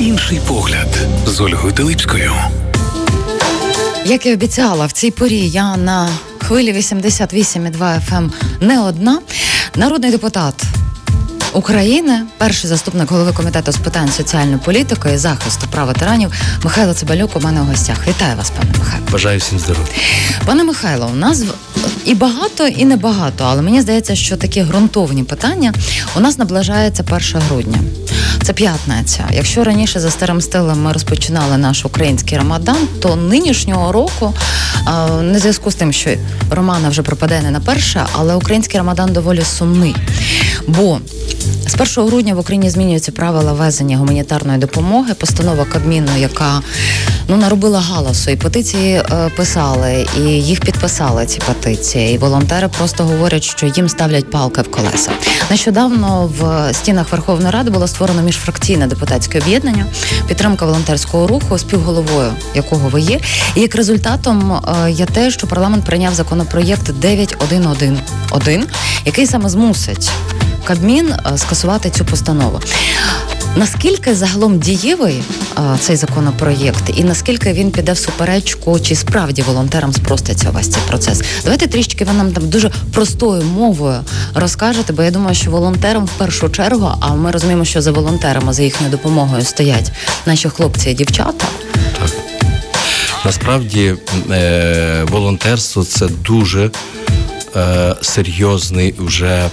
Інший погляд з Ольгою Телипською. Як і обіцяла, в цій порі я на хвилі 88,2 FM ем не одна. Народний депутат України, перший заступник голови комітету з питань соціальної політики і захисту прав ветеранів Михайло Цибалюк у мене у гостях. Вітаю вас, пане Михайло. Бажаю всім здоров'я. Пане Михайло, у нас і багато, і небагато, але мені здається, що такі ґрунтовні питання у нас наближається 1 грудня. Це п'ятниця. Якщо раніше за старим стилем ми розпочинали наш український рамадан, то нинішнього року не зв'язку з тим, що Романа вже пропаде не на перше, але український рамадан доволі сумний. Бо з 1 грудня в Україні змінюються правила везення гуманітарної допомоги. Постанова Кабміну, яка ну наробила галасу, і петиції е, писали, і їх підписали ці петиції. І волонтери просто говорять, що їм ставлять палки в колеса. Нещодавно в стінах Верховної Ради було створено міжфракційне депутатське об'єднання, підтримка волонтерського руху, співголовою якого ви є. І як результатом е, є те, що парламент прийняв законопроєкт 9111, який саме змусить Кабмін е, скасувати цю постанову. Наскільки загалом дієвий а, цей законопроєкт, і наскільки він піде в суперечку, чи справді волонтерам спроститься весь цей процес? Давайте трішки ви нам там дуже простою мовою розкажете, бо я думаю, що волонтерам в першу чергу, а ми розуміємо, що за волонтерами за їхньою допомогою стоять наші хлопці і дівчата. Так насправді е- волонтерство це дуже серйозний вже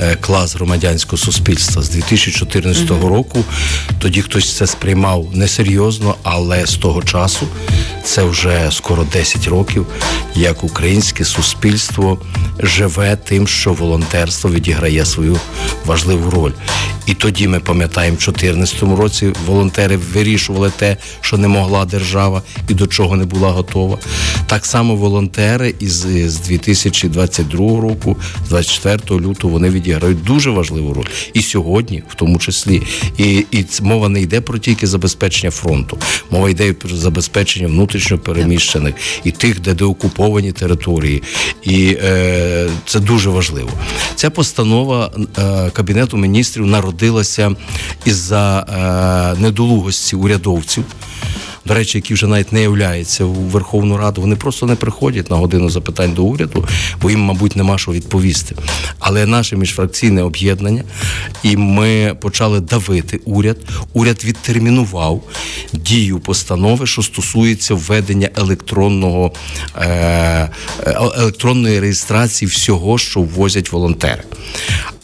Е, клас громадянського суспільства з 2014 mm-hmm. року. Тоді хтось це сприймав несерйозно, але з того часу це вже скоро 10 років, як українське суспільство живе тим, що волонтерство відіграє свою важливу роль. І тоді ми пам'ятаємо, в 2014 році волонтери вирішували те, що не могла держава і до чого не була готова. Так само волонтери із з 2022 року, з 24 лютого, вони відіграють дуже важливу роль. І сьогодні, в тому числі, і і мова не йде про тільки забезпечення фронту, мова йде про забезпечення внутрішньо переміщених і тих, де деокуповані території. І е, це дуже важливо. Ця постанова е, Кабінету міністрів народилася із за е, недолугості урядовців до речі, які вже навіть не являються у Верховну Раду, вони просто не приходять на годину запитань до уряду, бо їм, мабуть, нема що відповісти. Але наше міжфракційне об'єднання, і ми почали давити уряд. Уряд відтермінував дію постанови, що стосується введення електронного е, е електронної реєстрації всього, що ввозять волонтери.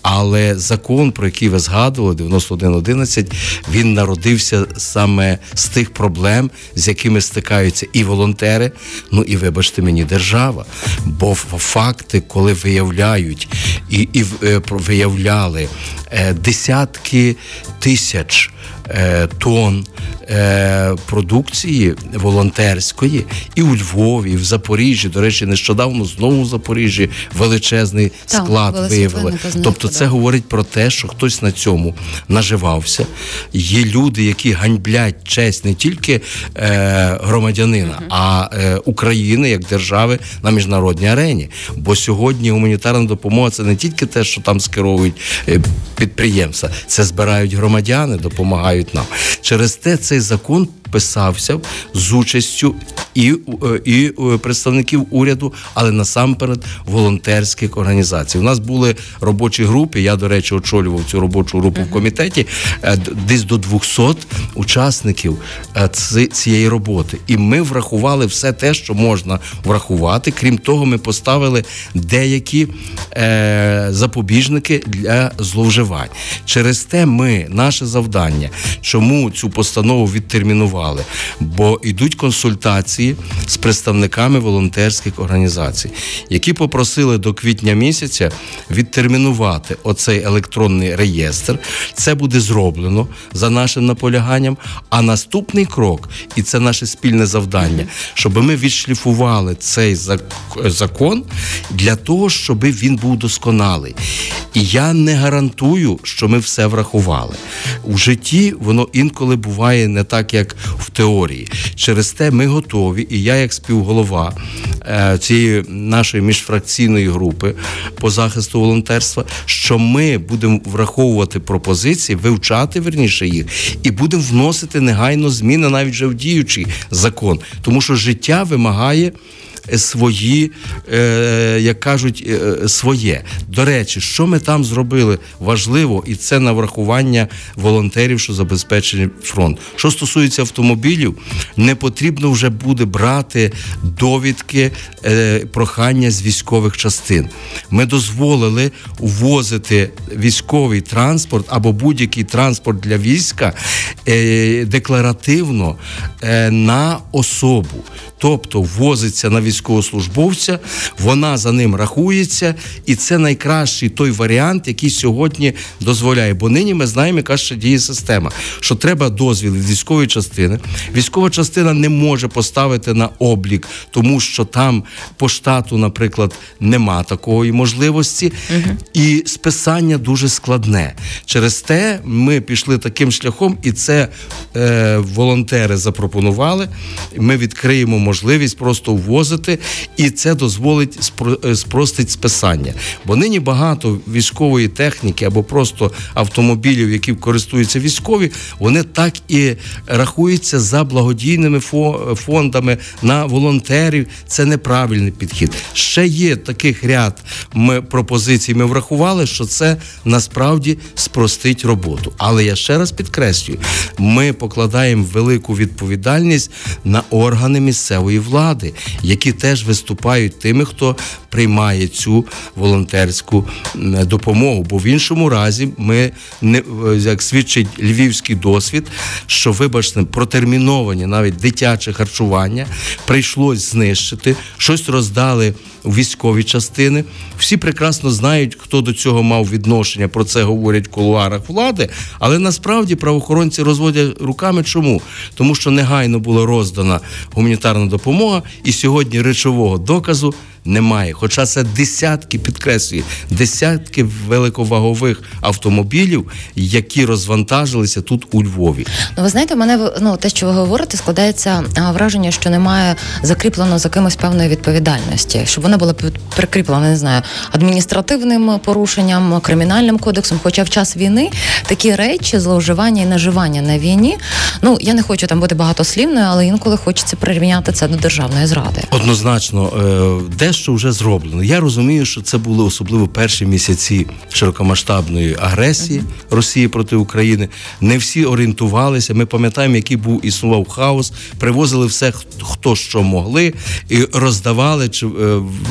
Але закон, про який ви згадували, 91.11, він народився саме з тих проблем, з якими стикаються і волонтери, ну і вибачте мені, держава. Бо факти, коли виявляють і і е, виявляли е, десятки тисяч тонн е, продукції волонтерської і у Львові, і в Запоріжжі. До речі, нещодавно знову в Запоріжжі величезний так, склад виявили. Тобто, це говорить про те, що хтось на цьому наживався. Є люди, які ганьблять честь не тільки е, громадянина, uh а е, України як держави на міжнародній арені. Бо сьогодні гуманітарна допомога це не тільки те, що там скеровують е, підприємства, це збирають громадяни, допомагають нам. Через те цей закон писався з участю і е, і е, представників уряду, але насамперед волонтерських організацій. У нас були робочі групи. Я, до речі, очолював цю робочу групу в комітеті, е, десь до 200 учасників цієї роботи. І ми врахували все те, що можна врахувати. Крім того, ми поставили деякі е, запобіжники для зловживань. Через те ми наше завдання, чому цю постанову відтермінували бо йдуть консультації з представниками волонтерських організацій, які попросили до квітня місяця відтермінувати оцей електронний реєстр. Це буде зроблено за нашим наполяганням. А наступний крок, і це наше спільне завдання, щоб ми відшліфували цей закон для того, щоб він був досконалий. І я не гарантую, що ми все врахували. У житті воно інколи буває не так, як в теорії. Через те ми готові, і я, як співголова е, цієї нашої міжфракційної групи по захисту волонтерства, що ми будемо враховувати пропозиції, вивчати верніше їх, і будемо вносити негайно зміни навіть вже в діючий закон, тому що життя вимагає. Е, свої, е, як кажуть, е, своє. До речі, що ми там зробили важливо, і це на врахування волонтерів, що забезпечені фронт. Що стосується автомобілів, не потрібно вже буде брати довідки прохання з військових частин. Ми дозволили ввозити військовий транспорт або будь-який транспорт для війська декларативно на особу, тобто ввозиться на військовий військовослужбовця, вона за ним рахується, і це найкращий той варіант, який сьогодні дозволяє. Бо нині ми знаємо, яка ще діє система, що треба дозвіл від військової частини. Військова частина не може поставити на облік, тому що там по штату, наприклад, нема такої можливості, угу. і списання дуже складне. Через те ми пішли таким шляхом, і це е, волонтери запропонували. Ми відкриємо можливість просто ввозити виробити, і це дозволить е, спростить списання. Бо нині багато військової техніки або просто автомобілів, які користуються військові, вони так і рахуються за благодійними фондами на волонтерів. Це неправильний підхід. Ще є таких ряд ми пропозицій. Ми врахували, що це насправді спростить роботу. Але я ще раз підкреслюю: ми покладаємо велику відповідальність на органи місцевої влади, які теж виступають тими, хто приймає цю волонтерську допомогу. Бо в іншому разі ми не як свідчить львівський досвід, що вибачте, протерміновані навіть дитяче харчування прийшлось знищити, щось роздали військові частини. Всі прекрасно знають, хто до цього мав відношення. Про це говорять в кулуарах влади, але насправді правоохоронці розводять руками. Чому? Тому що негайно була роздана гуманітарна допомога, і сьогодні речового доказу немає. Хоча це десятки, підкреслюю, десятки великовагових автомобілів, які розвантажилися тут у Львові. Ну, ви знаєте, мене ну те, що ви говорите, складається враження, що немає закріплено за кимось певної відповідальності, щоб вона була прикріплена, не знаю, адміністративним порушенням, кримінальним кодексом. Хоча в час війни такі речі, зловживання і наживання на війні. Ну я не хочу там бути багатослівною, але інколи хочеться прирівняти це до державної зради. Однозначно, е, де що вже зроблено. Я розумію, що це були особливо перші місяці широкомасштабної агресії Росії проти України. Не всі орієнтувалися. Ми пам'ятаємо, який був існував хаос, привозили все, хто що могли, і роздавали чи е,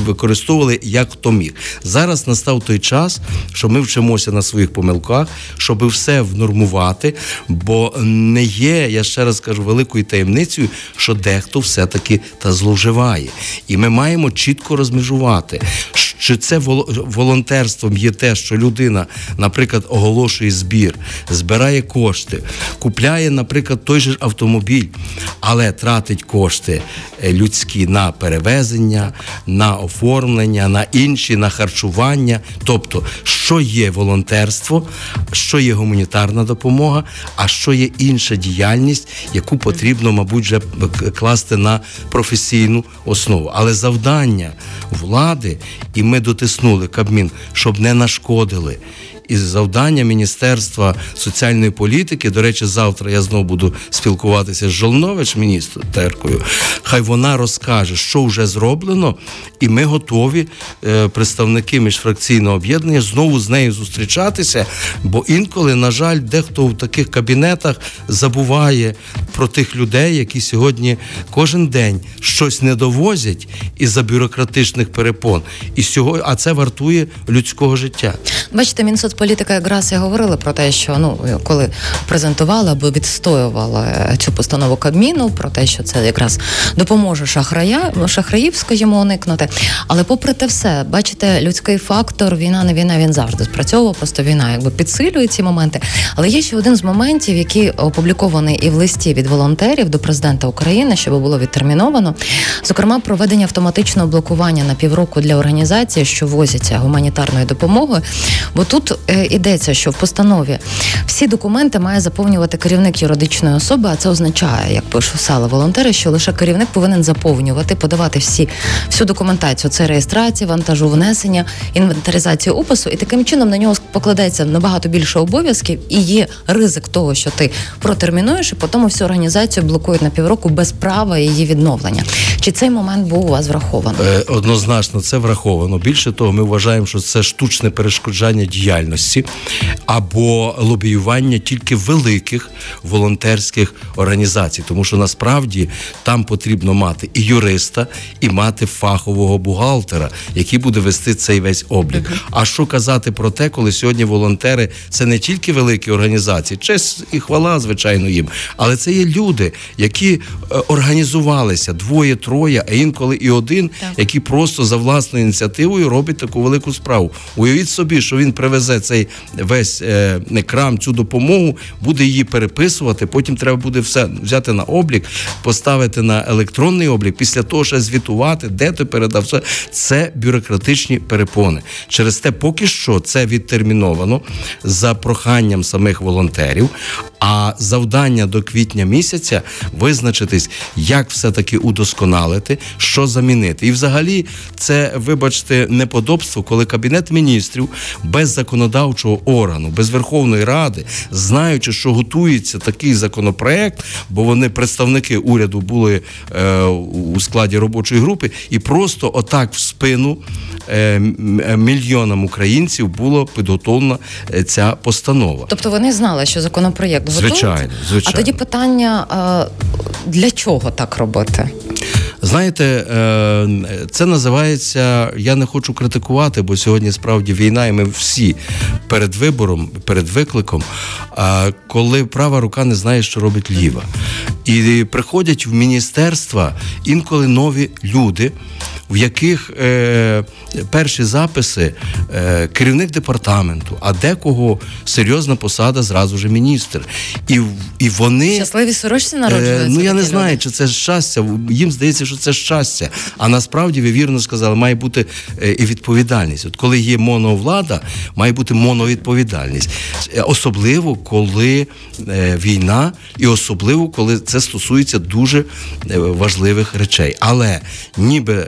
використовували як хто міг. Зараз настав той час, що ми вчимося на своїх помилках, щоб все внормувати, бо не є, я ще раз кажу, великою таємницею, що дехто все-таки та зловживає. І ми маємо чітко розмежувати. Чи це волонтерством є те, що людина, наприклад, оголошує збір, збирає кошти, купляє, наприклад, той же автомобіль, але тратить кошти е, людські на перевезення, на оформлення, на інші, на харчування. Тобто, що є волонтерство, що є гуманітарна допомога, а що є інша діяльність, яку потрібно, мабуть, вже класти на професійну основу. Але завдання влади, і ми дотиснули Кабмін, щоб не нашкодили і завдання Міністерства соціальної політики. До речі, завтра я знову буду спілкуватися з Жолнович, міністеркою. Хай вона розкаже, що вже зроблено, і ми готові, е, представники міжфракційного об'єднання, знову з нею зустрічатися. Бо інколи, на жаль, дехто в таких кабінетах забуває про тих людей, які сьогодні кожен день щось не довозять із за бюрократичних перепон. І сьогодні, а це вартує людського життя. Бачите, Мінсоц політика якраз і говорили про те, що ну коли презентували або відстоювали цю постанову Кабміну, про те, що це якраз допоможе шахрая, шахраїв, скажімо, уникнути. Але попри те, все, бачите, людський фактор, війна, не війна, він завжди спрацьовував. Просто війна якби підсилює ці моменти. Але є ще один з моментів, який опублікований і в листі від волонтерів до президента України, щоб було відтерміновано. Зокрема, проведення автоматичного блокування на півроку для організації, що возяться гуманітарною допомогою. Бо тут е, йдеться, що в постанові всі документи має заповнювати керівник юридичної особи, а це означає, як писали волонтери, що лише керівник повинен заповнювати, подавати всі всю документацію. Це реєстрація, вантажу внесення, інвентаризацію опису, і таким чином на нього покладається набагато більше обов'язків, і є ризик того, що ти протермінуєш, і потім всю організацію блокують на півроку без права її відновлення. Чи цей момент був у вас врахований? Е, однозначно, це враховано. Більше того, ми вважаємо, що це штучне перешкоджання діяльності або лобіювання тільки великих волонтерських організацій, тому що насправді там потрібно мати і юриста, і мати фахового бухгалтера, який буде вести цей весь облік. А що казати про те, коли сьогодні волонтери це не тільки великі організації, честь і хвала, звичайно, їм, але це є люди, які е, організувалися двоє, троє, а інколи і один, так. які просто за власною ініціативою робить таку велику справу. Уявіть собі, що він привезе цей весь е, крам, цю допомогу, буде її переписувати. Потім треба буде все взяти на облік, поставити на електронний облік. Після того ще звітувати, де ти передав все. Це бюрократичні перепони. Через те, поки що це відтерміновано за проханням самих волонтерів. А завдання до квітня місяця визначитись, як все-таки удосконалити, що замінити. І взагалі, це, вибачте, неподобство, коли кабінет міністрів без законодавчого органу, без Верховної Ради, знаючи, що готується такий законопроект, бо вони представники уряду були е, у складі робочої групи, і просто отак в спину е, мільйонам українців було підготовлена е, ця постанова. Тобто вони знали, що законопроєкт Звичайно, звичайно. А тоді питання: для чого так робити? Знаєте, е, це називається. Я не хочу критикувати, бо сьогодні справді війна, і ми всі перед вибором, перед викликом. коли права рука не знає, що робить ліва, і приходять в міністерства інколи нові люди в яких е, перші записи е, керівник департаменту, а декого серйозна посада, зразу ж міністр. І і вони щасливі сорочці народжуються? Е, ну я не знаю, чи це щастя. Їм здається, що це щастя. А насправді ви вірно сказали, має бути е, і відповідальність. От коли є моновлада, має бути моновідповідальність. Е, особливо коли е, війна, і особливо коли це стосується дуже важливих речей. Але ніби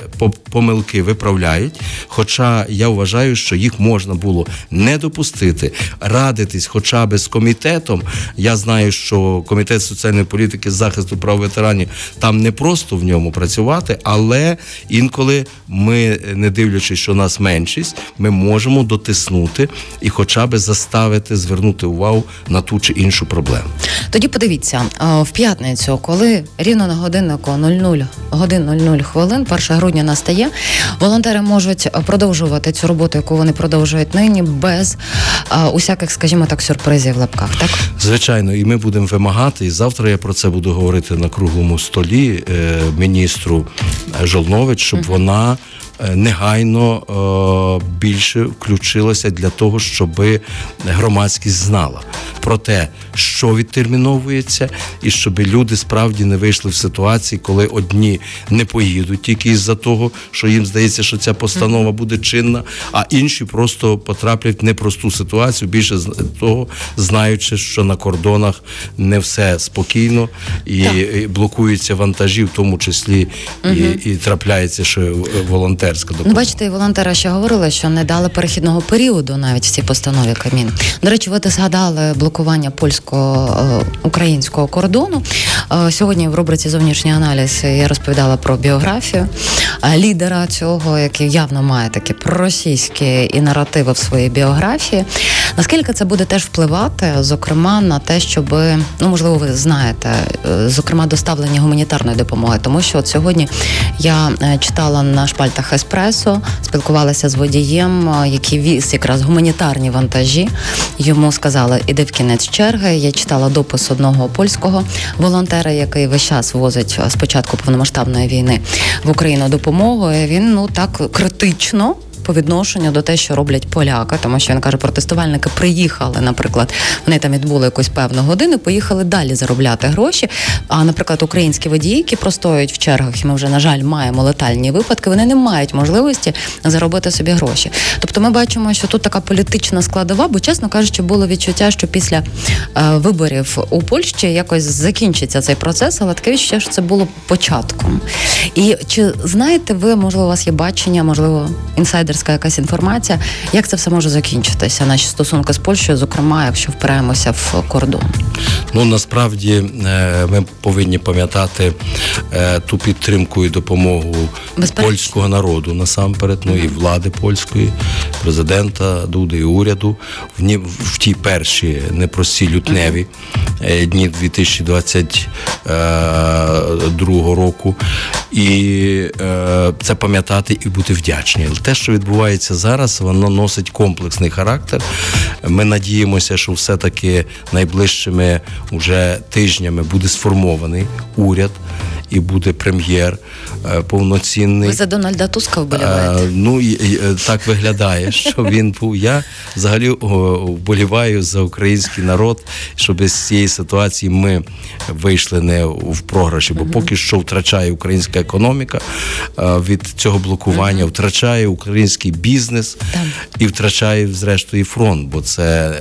помилки виправляють. Хоча я вважаю, що їх можна було не допустити, радитись, хоча б з комітетом. Я знаю, що комітет соціальної політики захисту прав ветеранів там не просто в ньому працювати, але інколи ми, не дивлячись, що нас меншість, ми можемо дотиснути і, хоча б заставити звернути увагу на ту чи іншу проблему. Тоді подивіться в п'ятницю, коли рівно на годиннику 00 годин 00 хвилин, 1 грудня нас стає. Волонтери можуть продовжувати цю роботу, яку вони продовжують нині, без а, усяких, скажімо так, сюрпризів в лапках. Так, звичайно, і ми будемо вимагати. І завтра я про це буду говорити на круглому столі е, міністру Жолнович, щоб uh вона. Е, негайно е, більше включилася для того, щоб громадськість знала про те, що відтерміновується, і щоб люди справді не вийшли в ситуації, коли одні не поїдуть тільки із-за того, що їм здається, що ця постанова буде чинна, а інші просто потраплять в непросту ситуацію. Більше того, знаючи, що на кордонах не все спокійно і, блокуються вантажі, в тому числі і, і трапляється, що волонтерська допомога. Ну, бачите, і волонтера ще говорили, що не дали перехідного періоду навіть в цій постанові Камін. До речі, ви згадали блокування польсько-українського кордону. Е, сьогодні в рубриці зовнішній аналіз я розповідала про біографію е, лідера цього, який явно має такі проросійські і наративи в своїй біографії. Наскільки це буде теж впливати, зокрема, на те, щоб ну можливо, ви знаєте, е, зокрема, доставлення гуманітарної допомоги, тому що от сьогодні я читала на шпальтах еспресо, спілкувалася з водієм, який віз якраз гуманітарні вантажі. Йому сказали, іди в кінець черги. Я читала допис одного польського волонтера, який весь час возить спочатку повномасштабної війни в Україну допомогу. Він ну так критично по відношенню до те, що роблять поляки, тому що він каже, протестувальники приїхали, наприклад, вони там відбули якусь певну годину, поїхали далі заробляти гроші. А, наприклад, українські водії, які простоюють в чергах, і ми вже на жаль маємо летальні випадки, вони не мають можливості заробити собі гроші. Тобто, ми бачимо, що тут така політична складова, бо чесно кажучи, було відчуття, що після е, виборів у Польщі якось закінчиться цей процес, але таке відчуття, що це було початком. І чи знаєте ви, можливо, у вас є бачення, можливо, інсайдерська якась інформація, як це все може закінчитися? Наші стосунки з Польщею, зокрема, якщо впираємося в кордон? Ну насправді е, ми повинні пам'ятати е, ту підтримку і допомогу Безперечно. польського народу насамперед, ну і влади польської, президента Дуди і уряду в ні в ті перші непрості лютневі е, дні 2022 року. І це пам'ятати і бути вдячні. Те, що відбувається зараз, воно носить комплексний характер. Ми надіємося, що все-таки найближчими уже тижнями буде сформований уряд і буде прем'єр е, повноцінний. Ви за Дональда Туска вболіваєте? Е, ну і, і, е, так виглядає, що він був. Я взагалі вболіваю за український народ, щоб з цієї ситуації ми вийшли не в програші, бо поки що втрачає українська економіка від цього блокування, втрачає український бізнес і втрачає зрештою фронт, бо це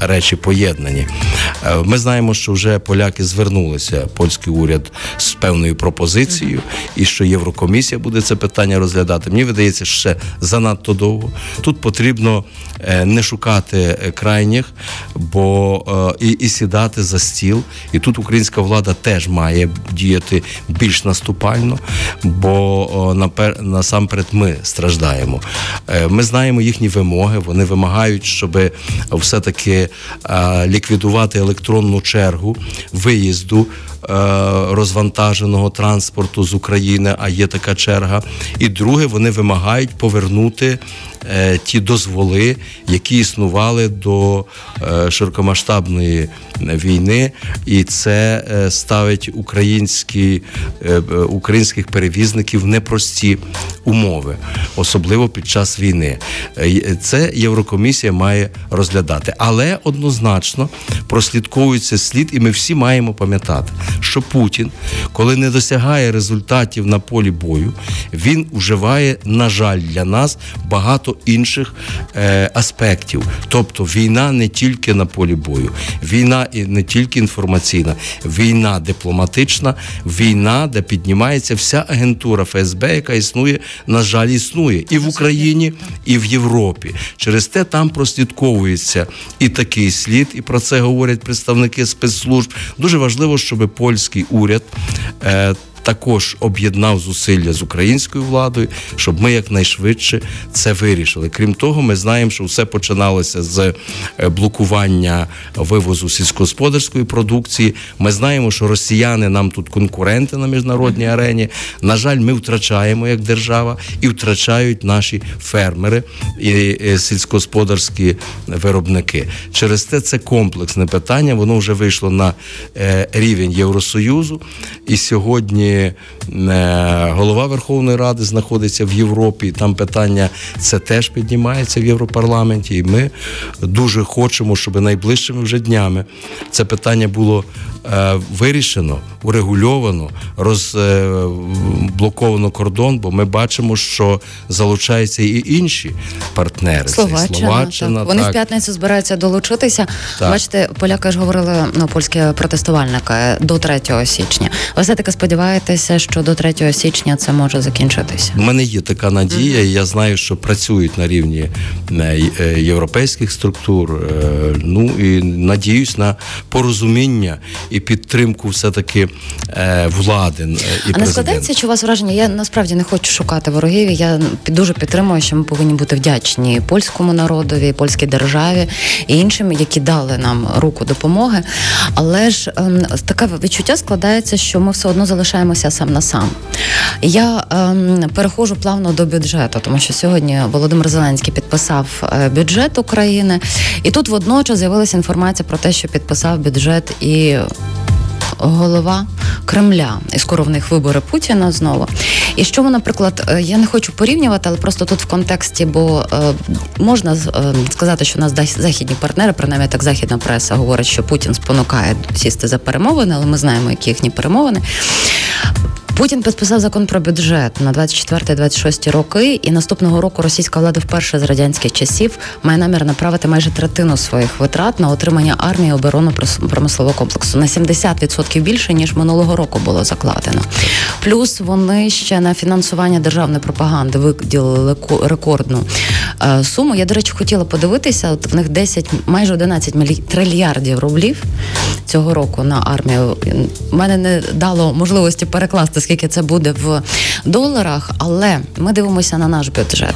речі поєднані. Ми знаємо, що вже поляки звернулися, польський уряд з певною пропозицією, і що Єврокомісія буде це питання розглядати. Мені видається, що ще занадто довго. Тут потрібно е, не шукати е, крайніх, бо е, і, і сідати за стіл. І тут українська влада теж має діяти більш наступально, бо напер, насамперед ми страждаємо. Ми знаємо їхні вимоги. Вони вимагають, щоб все-таки ліквідувати електронну чергу виїзду розвантаженого транспорту з України, а є така черга. І друге, вони вимагають повернути е, ті дозволи, які існували до е, широкомасштабної війни, і це е, ставить українські, е, е, українських перевізників в непрості умови, особливо під час війни. Е, Це Єврокомісія має розглядати, але однозначно прослідковується слід, і ми всі маємо пам'ятати, що Путін, коли не досягає результатів на полі бою, він вживає, на жаль, для нас багато інших е, аспектів. Тобто війна не тільки на полі бою, війна і не тільки інформаційна, війна дипломатична, війна, де піднімається вся агентура ФСБ, яка існує, на жаль, існує і в Україні, і в Європі. Через те там прослідковується і такий слід, і про це говорять представники спецслужб. Дуже важливо, щоб польський уряд. Е, також об'єднав зусилля з українською владою, щоб ми якнайшвидше це вирішили. Крім того, ми знаємо, що все починалося з е, блокування вивозу сільськогосподарської продукції. Ми знаємо, що росіяни нам тут конкуренти на міжнародній арені. На жаль, ми втрачаємо як держава і втрачають наші фермери і сільськогосподарські виробники. Через те це комплексне питання. Воно вже вийшло на е, рівень Євросоюзу. І сьогодні е, голова Верховної Ради знаходиться в Європі. Там питання це теж піднімається в Європарламенті. І ми дуже хочемо, щоб найближчими вже днями це питання було е, вирішено, урегульовано, розблоковано кордон, бо ми бачимо, що залучаються і інші партнери. Словаччина, Словаччина так. Вони так. в п'ятницю збираються долучитися. Так. Бачите, поляки ж говорили, ну, польські протестувальники до 3 січня. Ви все-таки сподіваєтеся, що до 3 січня це може закінчитися? У мене є така надія, і я знаю, що працюють на рівні е, е, європейських структур. е, Ну і надіюсь на порозуміння і підтримку все-таки е, влади і А не складається чи у вас враження? Я насправді не хочу шукати ворогів. Я дуже підтримую, що ми повинні бути вдячні польському народові, польській державі і іншим, які дали нам руку допомоги. Але ж ем, таке відчуття складається, що ми все одно залишаємося сам на сам. Я ем, переходжу плавно до бюджету, тому що сьогодні Володимир Зеленський підписав е, бюджет України, і тут водночас з'явилася інформація про те, що підписав бюджет і голова Кремля, і скоро в них вибори Путіна знову. І що наприклад, е, я не хочу порівнювати, але просто тут в контексті, бо е, можна сказати, що у нас західні партнери, принаймні так західна преса говорить, що Путін спонукає сісти за перемовини, але ми знаємо, які їхні перемовини. Путін підписав закон про бюджет на 24-26 роки, і наступного року російська влада вперше з радянських часів має намір направити майже третину своїх витрат на отримання армії і оборону промислового комплексу на 70% більше ніж минулого року було закладено. Плюс вони ще на фінансування державної пропаганди виділили рекордну е, суму. Я до речі хотіла подивитися. От в них 10, майже 11 трильярдів рублів цього року на армію. Мене не дало можливості перекласти скільки це буде в доларах, але ми дивимося на наш бюджет.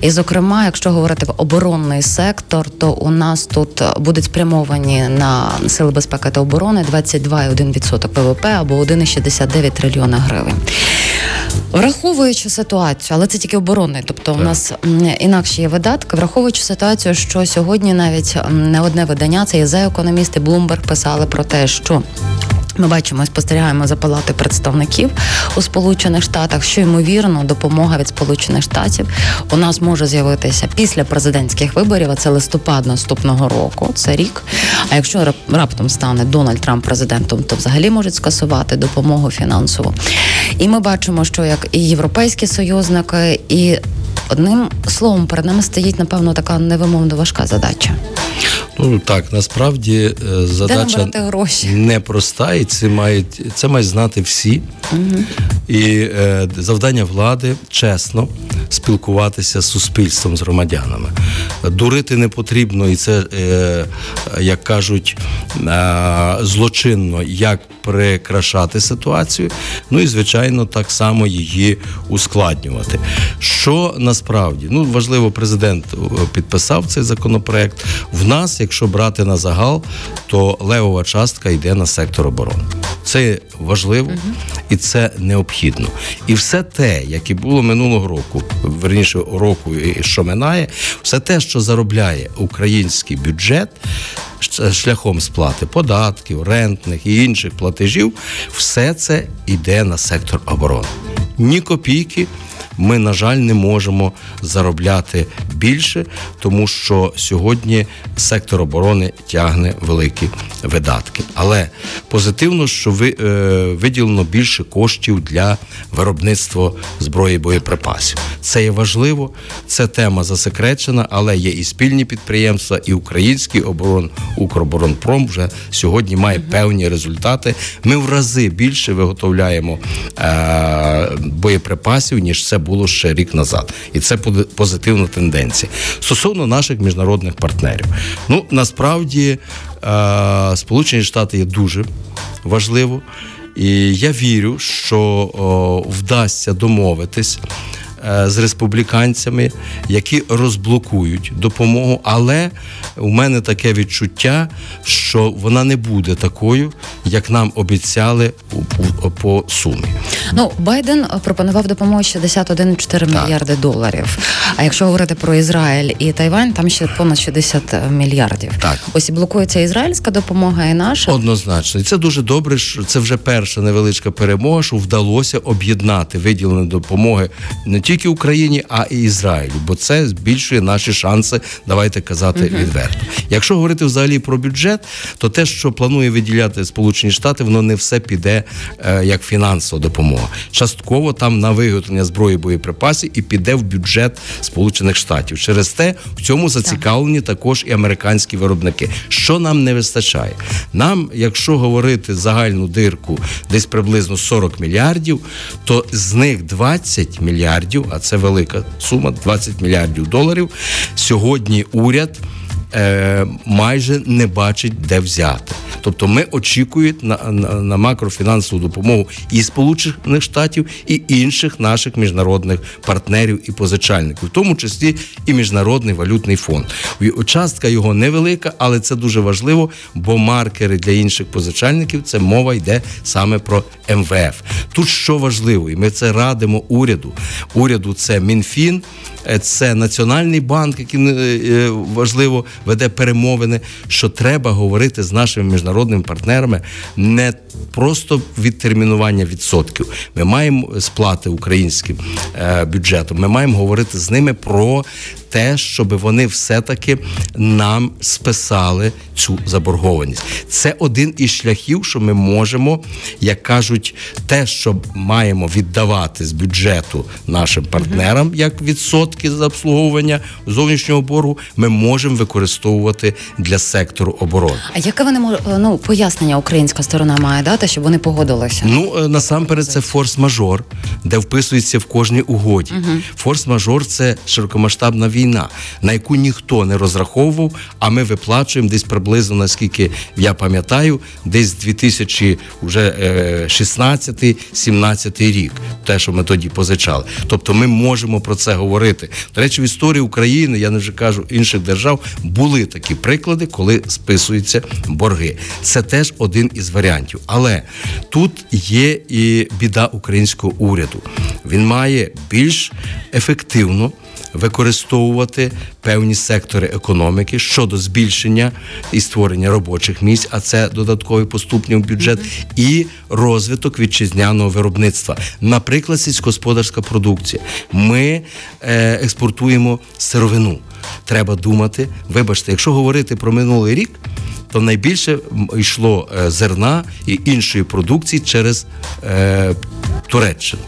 І, зокрема, якщо говорити про оборонний сектор, то у нас тут будуть спрямовані на сили безпеки та оборони 22,1% ВВП або 1,69 трильйона гривень. Враховуючи ситуацію, але це тільки оборонний, тобто так. у нас інакші є видатки, враховуючи ситуацію, що сьогодні навіть не одне видання, це є за економісти Bloomberg писали про те, що ми бачимо, спостерігаємо за палати представників у Сполучених Штатах, що ймовірно допомога від Сполучених Штатів у нас може з'явитися після президентських виборів. а Це листопад наступного року. Це рік. А якщо раптом стане Дональд Трамп президентом, то взагалі можуть скасувати допомогу фінансову. І ми бачимо, що як і європейські союзники, і одним словом перед нами стоїть напевно така невимовно важка задача. Ну так, насправді е, задача непроста, і це мають це мають знати всі. Угу. І е, завдання влади чесно спілкуватися з суспільством, з громадянами. Дурити не потрібно, і це, е, як кажуть, е, злочинно, як прикрашати ситуацію. Ну і звичайно, так само її ускладнювати. Що насправді ну важливо, президент е, підписав цей законопроект. В нас, якщо брати на загал, то левова частка йде на сектор оборони. Це важливо і це необхідно. І все те, яке було минулого року, верніше року, що минає, все те, що заробляє український бюджет. Шляхом сплати податків, рентних і інших платежів, все це йде на сектор оборони. Ні копійки ми, на жаль, не можемо заробляти більше, тому що сьогодні сектор оборони тягне великі видатки. Але позитивно, що ви, е, виділено більше коштів для виробництва зброї боєприпасів. Це є важливо, це тема засекречена, але є і спільні підприємства, і український оборон, Укроборонпром вже сьогодні має певні результати. Ми в рази більше виготовляємо е, боєприпасів, ніж це було ще рік назад, і це позитивна тенденція. Стосовно наших міжнародних партнерів, ну насправді е, Сполучені Штати є дуже важливо, і я вірю, що вдасться домовитись. Е, з республіканцями, які розблокують допомогу. Але у мене таке відчуття, що вона не буде такою, як нам обіцяли по сумі. Ну Байден пропонував допомогу 61,4 мільярди доларів. А якщо говорити про Ізраїль і Тайвань, там ще понад 60 мільярдів. Так ось і блокується ізраїльська допомога, і наша однозначно, і це дуже добре. що Це вже перша невеличка перемога, що вдалося об'єднати виділені допомоги не тільки тільки Україні, а і Ізраїлю, бо це збільшує наші шанси. Давайте казати uh відверто. Якщо говорити взагалі про бюджет, то те, що планує виділяти Сполучені Штати, воно не все піде е, як фінансова допомога. Частково там на виготовлення зброї боєприпасів і піде в бюджет Сполучених Штатів. Через те в цьому зацікавлені також і американські виробники. Що нам не вистачає? Нам, якщо говорити загальну дирку, десь приблизно 40 мільярдів, то з них 20 мільярдів а це велика сума 20 мільярдів доларів. Сьогодні уряд е, майже не бачить де взяти. Тобто ми очікуємо на, на, на макрофінансову допомогу і Сполучених Штатів, і інших наших міжнародних партнерів і позичальників, в тому числі і міжнародний валютний фонд. Частка його невелика, але це дуже важливо, бо маркери для інших позичальників це мова йде саме про МВФ. Тут що важливо, і ми це радимо уряду. Уряду це МінФін, е, це Національний банк, який е, важливо веде перемовини, що треба говорити з нашими міжнародними партнерами не просто відтермінування відсотків. Ми маємо сплати українським е, бюджетом. Ми маємо говорити з ними про те, щоб вони все-таки нам списали цю заборгованість. Це один із шляхів, що ми можемо, як кажуть, те, що маємо віддавати з бюджету нашим партнерам, як відсотки за обслуговування зовнішнього боргу, ми можемо використовувати для сектору оборони. А яке вони ну, пояснення українська сторона має дати, щоб вони погодилися? Ну е, насамперед, це форс-мажор, де вписується в кожній угоді. Форс-мажор це широкомасштабна війна, на яку ніхто не розраховував. А ми виплачуємо десь приблизно, наскільки я пам'ятаю, десь 2016-17 рік, те, що ми тоді позичали. Тобто, ми можемо про це говорити. До речі, в історії України, я не вже кажу інших держав, були такі приклади, коли списуються борги. Це теж один із варіантів. Але тут є і біда українського уряду. Він має більш ефективно використовувати певні сектори економіки щодо збільшення і створення робочих місць, а це додаткові поступлення в бюджет, і розвиток вітчизняного виробництва. Наприклад, сільськогосподарська продукція. Ми е, експортуємо сировину. Треба думати. Вибачте, якщо говорити про минулий рік. То найбільше йшло е, зерна і іншої продукції через е, Туреччину.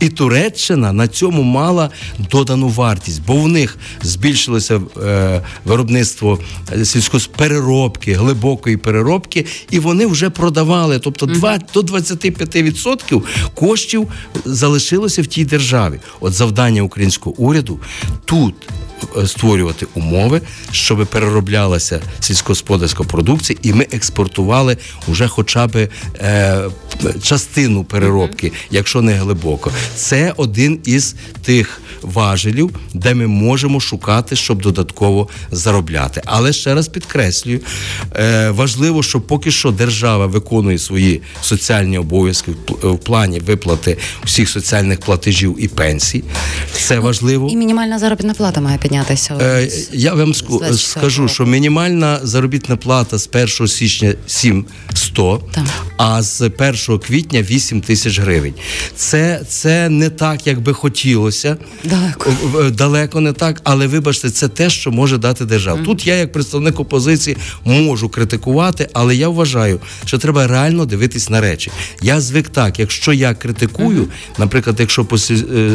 І Туреччина на цьому мала додану вартість, бо в них збільшилося е, виробництво е, сільськоспереробки, глибокої переробки, і вони вже продавали. Тобто два, до 25% коштів залишилося в тій державі. От завдання українського уряду тут е, створювати умови, щоб перероблялася сільськогосподарська продукція, і ми експортували вже хоча б е, частину переробки, якщо не глибоко. Це один із тих важелів, де ми можемо шукати, щоб додатково заробляти. Але ще раз підкреслюю, е, важливо, що поки що держава виконує свої соціальні обов'язки в плані виплати всіх соціальних платежів і пенсій. Це важливо. І мінімальна заробітна плата має піднятися. Е, Я вам ску- З 24 скажу, що мінімальна заробітна плата з 1 січня 7100, Так. а з 1 квітня 8 тисяч гривень. Це, це не так, як би хотілося. Далеко. Далеко не так, але вибачте, це те, що може дати держава. Тут я, як представник опозиції, можу критикувати, але я вважаю, що треба реально дивитись на речі. Я звик так, якщо я критикую, наприклад, якщо по е,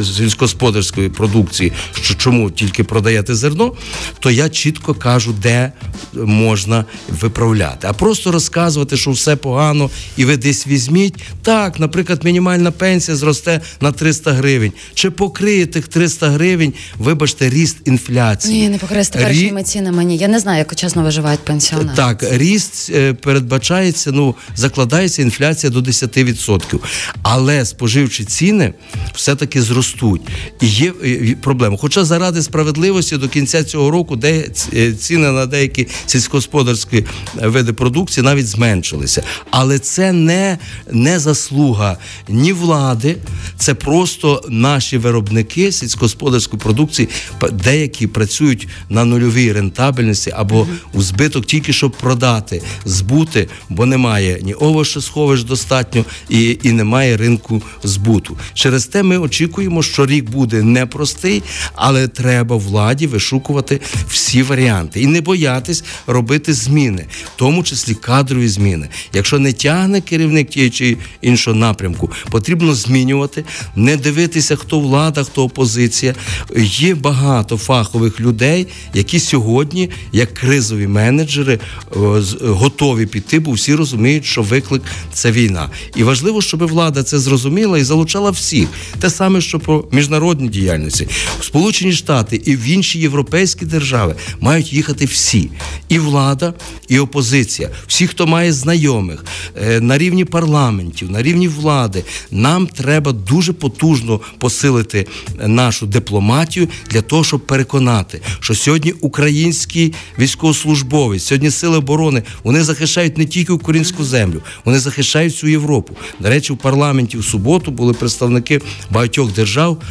сільськогосподарської продукції, що чому тільки продаєте зерно, то я чітко кажу, де можна виправляти. А просто розказувати, що все погано і ви десь візьміть. Так, наприклад, мінімальна пенсія зросте на 300 гривень. Чи покриє тих 300 гривень, вибачте, ріст інфляції? Ні, не покрити Рі- теперішніми цінами. Ні. Я не знаю, як чесно виживають пенсіонери. Так, ріст е, передбачається, ну закладається інфляція до 10%. Але споживчі ціни все-таки зростуть. І є е, проблема. Хоча заради справедливості до кінця цього року де е, ціни на деякі сільськогосподарські види продукції навіть зменшилися. Але це не, не заслуга ні влади, це просто наші виробники сільськогосподарської продукції, деякі працюють на нульовій рентабельності або у збиток тільки щоб продати, збути, бо немає ні овочесховищ достатньо і, і немає ринку збуту. Через те ми очікуємо, що рік буде непростий, але треба владі вишукувати всі варіанти і не боятись робити зміни, в тому числі кадрові зміни. Якщо не тягне керівник тієї чи іншого напрямку, потрібно змінювати, не дивитися, хто влада, хто опозиція. Є багато фахових людей, які сьогодні, як кризові менеджери, е, готові піти, бо всі розуміють, що виклик це війна. І важливо, щоб влада це зрозуміла і залучала всіх. Те саме, що про міжнародні діяльності. Сполучені Штати і в інші європейські держави мають їхати всі: і влада, і опозиція, всі, хто має знайомих е, на рівні парламентів, на рівні влади. Нам треба дуже потужно посилити нашу дипломатію для того, щоб переконати, що сьогодні український військовослужбовець, сьогодні сили оборони вони захищають не тільки українську землю, вони захищають всю Європу. До речі, в парламенті в суботу були представники багатьох держав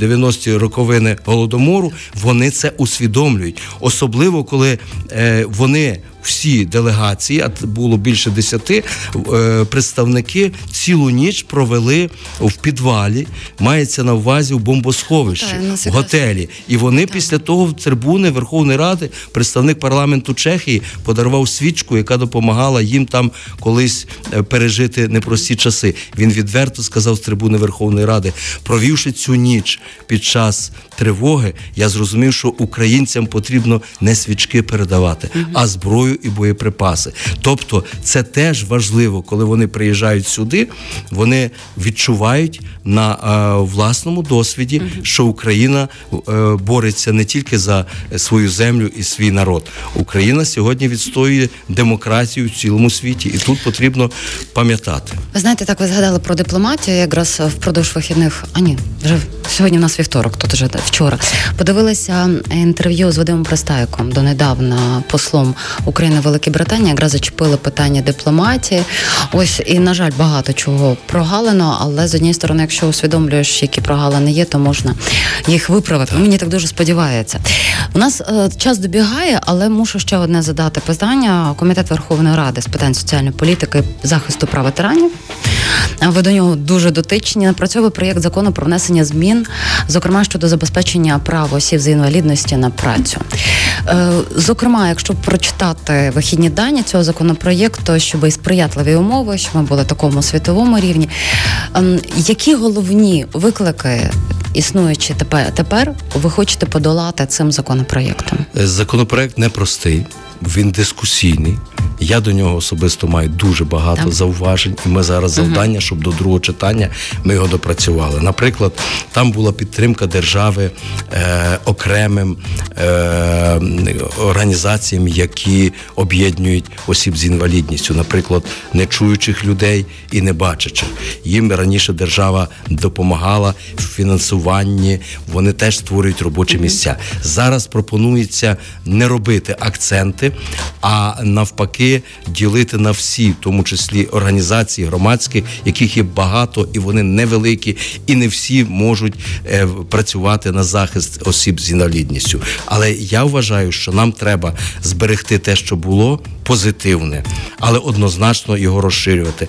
90-ті роковини голодомору. вони це усвідомлюють, особливо коли е, вони всі делегації, а було більше десяти е, представники цілу ніч провели в підвалі. Мається на увазі в бомбосховищі в готелі. І вони після того в трибуни Верховної Ради, представник парламенту Чехії, подарував свічку, яка допомагала їм там колись е, пережити непрості часи. Він відверто сказав з трибуни Верховної Ради, провівши цю ніч під час тривоги, я зрозумів, що українцям потрібно не свічки передавати, а зброю і боєприпаси. Тобто, це теж важливо, коли вони приїжджають сюди, вони відчувають на е, власному досвіді, що Україна е, бореться не тільки за свою землю і свій народ. Україна сьогодні відстоює демократію в цілому світі, і тут потрібно пам'ятати. Ви знаєте, так ви згадали про дипломатію. Якраз впродовж вихідних, а ні, вже сьогодні у нас вівторок, тут вже вчора. Подивилася інтерв'ю з Вадимом Пристайком донедавна послом України в Великій Британії. Якраз зачепили питання дипломатії. Ось і на жаль, багато чого прогалено, але з однієї сторони, якщо усвідомлюєш, які прогалини є, то можна їх виправити. Мені так дуже сподівається. У нас е, час добігає, але мушу ще одне задати питання. Комітет Верховної Ради з питань соціальної політики захисту прав ветеранів. Ви до нього дуже дотичні. Напрацьовує проєкт закону про внесення змін, зокрема щодо забезпечення прав осіб з інвалідності на працю. Е, Зокрема, якщо прочитати вихідні дані цього законопроєкту, щоб і сприятливі умови, щоб ми були такому світовому рівні. ем, Які головні виклики, існуючі тепер, тепер ви хочете подолати цим законопроєктом? Е, Законопроект непростий, він дискусійний. Я до нього особисто маю дуже багато Так. зауважень, і ми зараз завдання, щоб до другого читання ми його допрацювали. Наприклад, там була підтримка держави е, окремим е, організаціям, які об'єднують осіб з інвалідністю, наприклад, нечуючих людей і небачачих. Їм раніше держава допомагала в фінансуванні, вони теж створюють робочі місця. Зараз пропонується не робити акценти, а навпаки, ділити на всі, в тому числі організації громадські, яких є багато, і вони невеликі, і не всі можуть е, працювати на захист осіб з інвалідністю. Але я вважаю, що нам треба зберегти те, що було позитивне, але однозначно його розширювати.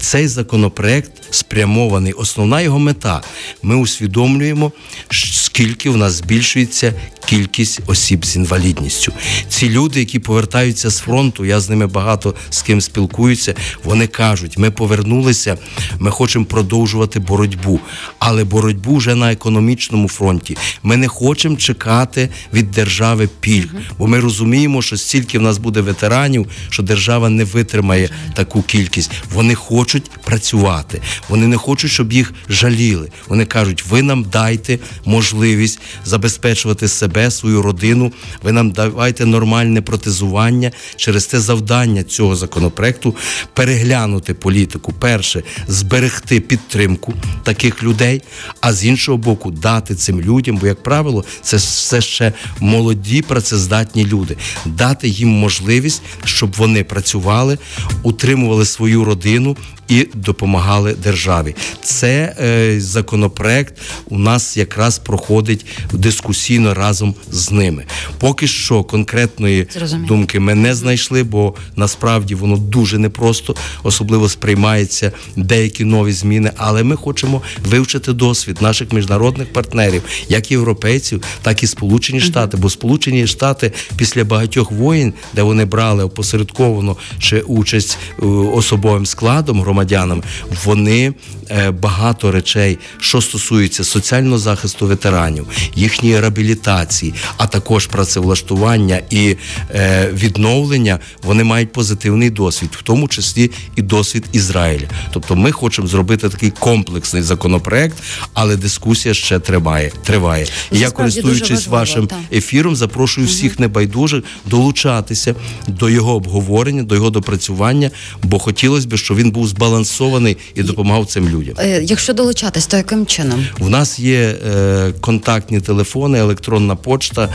Цей законопроект спрямований. Основна його мета. Ми усвідомлюємо, скільки в нас збільшується кількість осіб з інвалідністю. Ці люди, які повертаються з фронту, я з ними багато з ким спілкуюся. Вони кажуть, ми повернулися, ми хочемо продовжувати боротьбу, але боротьбу вже на економічному фронті. Ми не хочемо чекати від держави пільг, бо ми розуміємо, що стільки в нас буде ветеранів, що держава не витримає таку кількість. Вони хочуть працювати, вони не хочуть, щоб їх жаліли. Вони кажуть, ви нам дайте можливість забезпечувати себе, свою родину. Ви нам давайте нормальне протезування. Через те завдання цього законопроекту переглянути політику. Перше зберегти підтримку таких людей, а з іншого боку, дати цим людям, бо як правило, це все ще молоді працездатні люди, дати їм можливість, щоб вони працювали, утримували свою родину і допомагали державі. Це е, законопроект у нас якраз проходить дискусійно разом з ними. Поки що конкретної Зрозуміло. думки ми не знайшли, бо насправді воно дуже непросто, особливо сприймаються деякі нові зміни. Але ми хочемо вивчити досвід наших міжнародних партнерів, як європейців, так і Сполучені Штати. Бо Сполучені Штати після багатьох воєн, де вони брали опосередковано чи участь е, особовим складом громадянам, вони е, багато речей, що стосується соціального захисту ветеранів, їхньої реабілітації, а також працевлаштування і е, відновлення, вони мають позитивний досвід, в тому числі і досвід Ізраїля. Тобто, ми хочемо зробити такий комплексний законопроект, але дискусія ще триває. Триває. І я користуючись важливо, вашим так. ефіром, запрошую всіх небайдужих долучатися до його обговорення, до його допрацювання, бо хотілося б, щоб він був збалансований. Збалансований і допомагав цим людям. Е, Якщо долучатись, то яким чином? У нас є е, контактні телефони, електронна почта.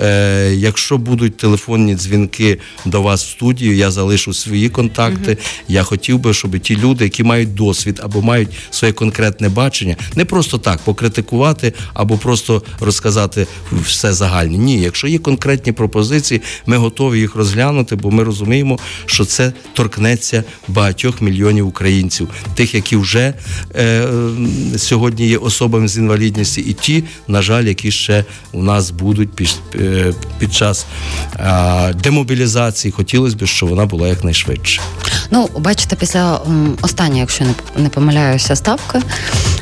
Е, якщо будуть телефонні дзвінки до вас в студію, я залишу свої контакти. Я хотів би, щоб ті люди, які мають досвід або мають своє конкретне бачення, не просто так покритикувати або просто розказати все загальне. Ні, якщо є конкретні пропозиції, ми готові їх розглянути, бо ми розуміємо, що це торкнеться багатьох мільйонів українців, тих, які вже е, сьогодні є особами з інвалідністю, і ті, на жаль, які ще у нас будуть під, е, під час е, демобілізації. Хотілося б, щоб вона була якнайшвидше. Ну, бачите, після останньої, якщо не, помиляюся, ставки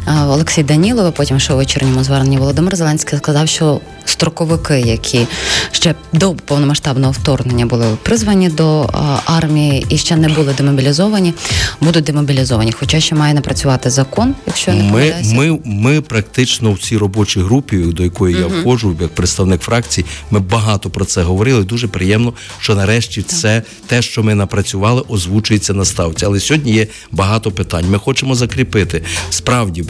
Олексій Данілов, потім ще у вечірньому зверненні Володимир Зеленський сказав, що строковики, які ще до повномасштабного вторгнення були призвані до армії і ще не були демобілізовані, будуть демобілізовані. Хоча ще має напрацювати закон, якщо я не Ми, ми, ми практично в цій робочій групі, до якої я входжу, як представник фракції, ми багато про це говорили. Дуже приємно, що нарешті це те, що ми напрацювали, озвучується на ставці. Але сьогодні є багато питань. Ми хочемо закріпити справді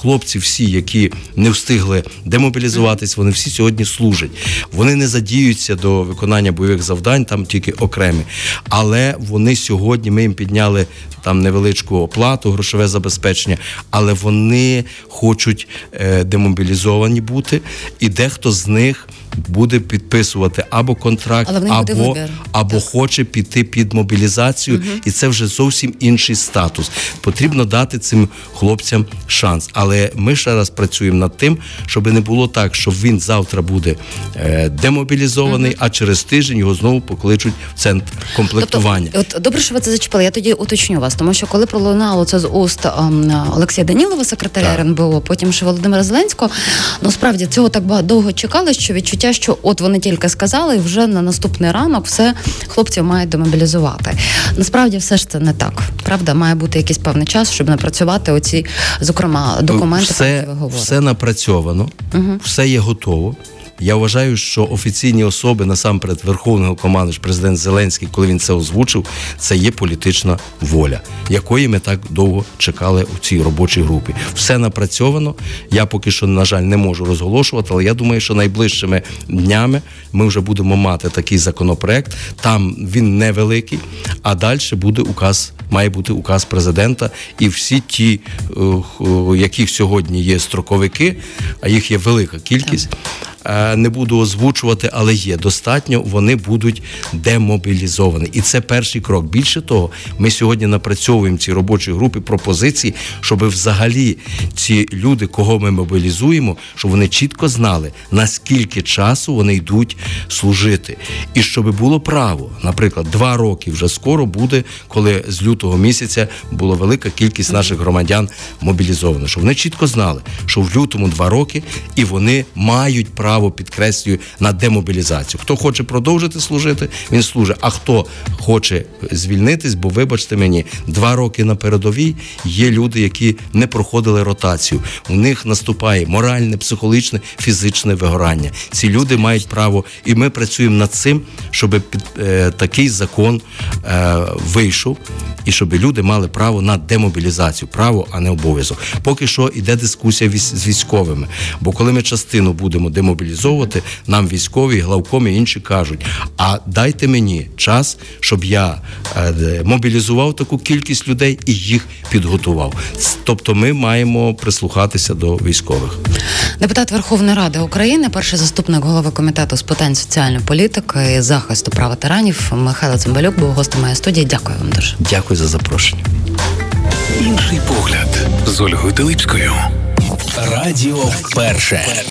хлопці, всі, які не встигли демобілізуватись, вони всі сьогодні служать. Вони не задіються до виконання бойових завдань, там тільки окремі. Але вони сьогодні ми їм підняли там невеличку оплату, грошове забезпечення, але вони хочуть е, демобілізовані бути, і дехто з них буде підписувати або контракт, або, або хоче піти під мобілізацію, і це вже зовсім інший статус. Потрібно дати цим хлопцям шанс. Але ми ще раз працюємо над тим, щоб не було так, що він завтра буде е, демобілізований, а через тиждень його знову покличуть в центр комплектування. Тобто, от добре, що ви це зачепили. Я тоді уточню вас, тому що коли пролунало це з уст ем, Олексія Данілова, секретаря Так. РНБО, потім ще Володимира Зеленського. Ну справді цього так довго чекали, що відчуття, що от вони тільки сказали, і вже на наступний ранок все хлопців мають демобілізувати. Насправді все ж це не так. Правда, має бути якийсь певний час, щоб напрацювати оці, зокрема, документи, про які ви говорите. все напрацьовано, все є готово. Я вважаю, що офіційні особи, насамперед, Верховного командуючий президент Зеленський, коли він це озвучив, це є політична воля, якої ми так довго чекали у цій робочій групі. Все напрацьовано. Я поки що, на жаль, не можу розголошувати, але я думаю, що найближчими днями ми вже будемо мати такий законопроект. Там він невеликий, а далі буде указ. Має бути указ президента, і всі ті, е, яких сьогодні є строковики, а їх є велика кількість. Е, Не буду озвучувати, але є достатньо. Вони будуть демобілізовані, і це перший крок. Більше того, ми сьогодні напрацьовуємо в цій робочій групі пропозиції, щоб взагалі ці люди, кого ми мобілізуємо, щоб вони чітко знали, наскільки часу вони йдуть служити, і щоб було право, наприклад, два роки вже скоро буде, коли з лютого місяця була велика кількість наших громадян мобілізовано. Щоб вони чітко знали, що в лютому два роки і вони мають право підкреслюю на демобілізацію. Хто хоче продовжити служити, він служить. А хто хоче звільнитись, бо вибачте мені, два роки на передовій є люди, які не проходили ротацію. У них наступає моральне, психологічне, фізичне вигорання. Ці люди мають право, і ми працюємо над цим, щоб під е, такий закон е, вийшов, і щоб люди мали право на демобілізацію, право, а не обов'язок. Поки що йде дискусія з військовими. Бо коли ми частину будемо демобілізовувати, нам військові, главкомі і інші кажуть: а дайте мені час, щоб я е, мобілізував таку кількість людей і їх підготував. Тобто ми маємо прислухатися до військових. Депутат Верховної Ради України, перший заступник голови комітету з питань соціальної політики і захисту прав ветеранів Михайло Цимбалюк був гостем моєї студії. Дякую вам дуже. Дякую за запрошення. Інший погляд з Ольгою Телипською. Радіо перше.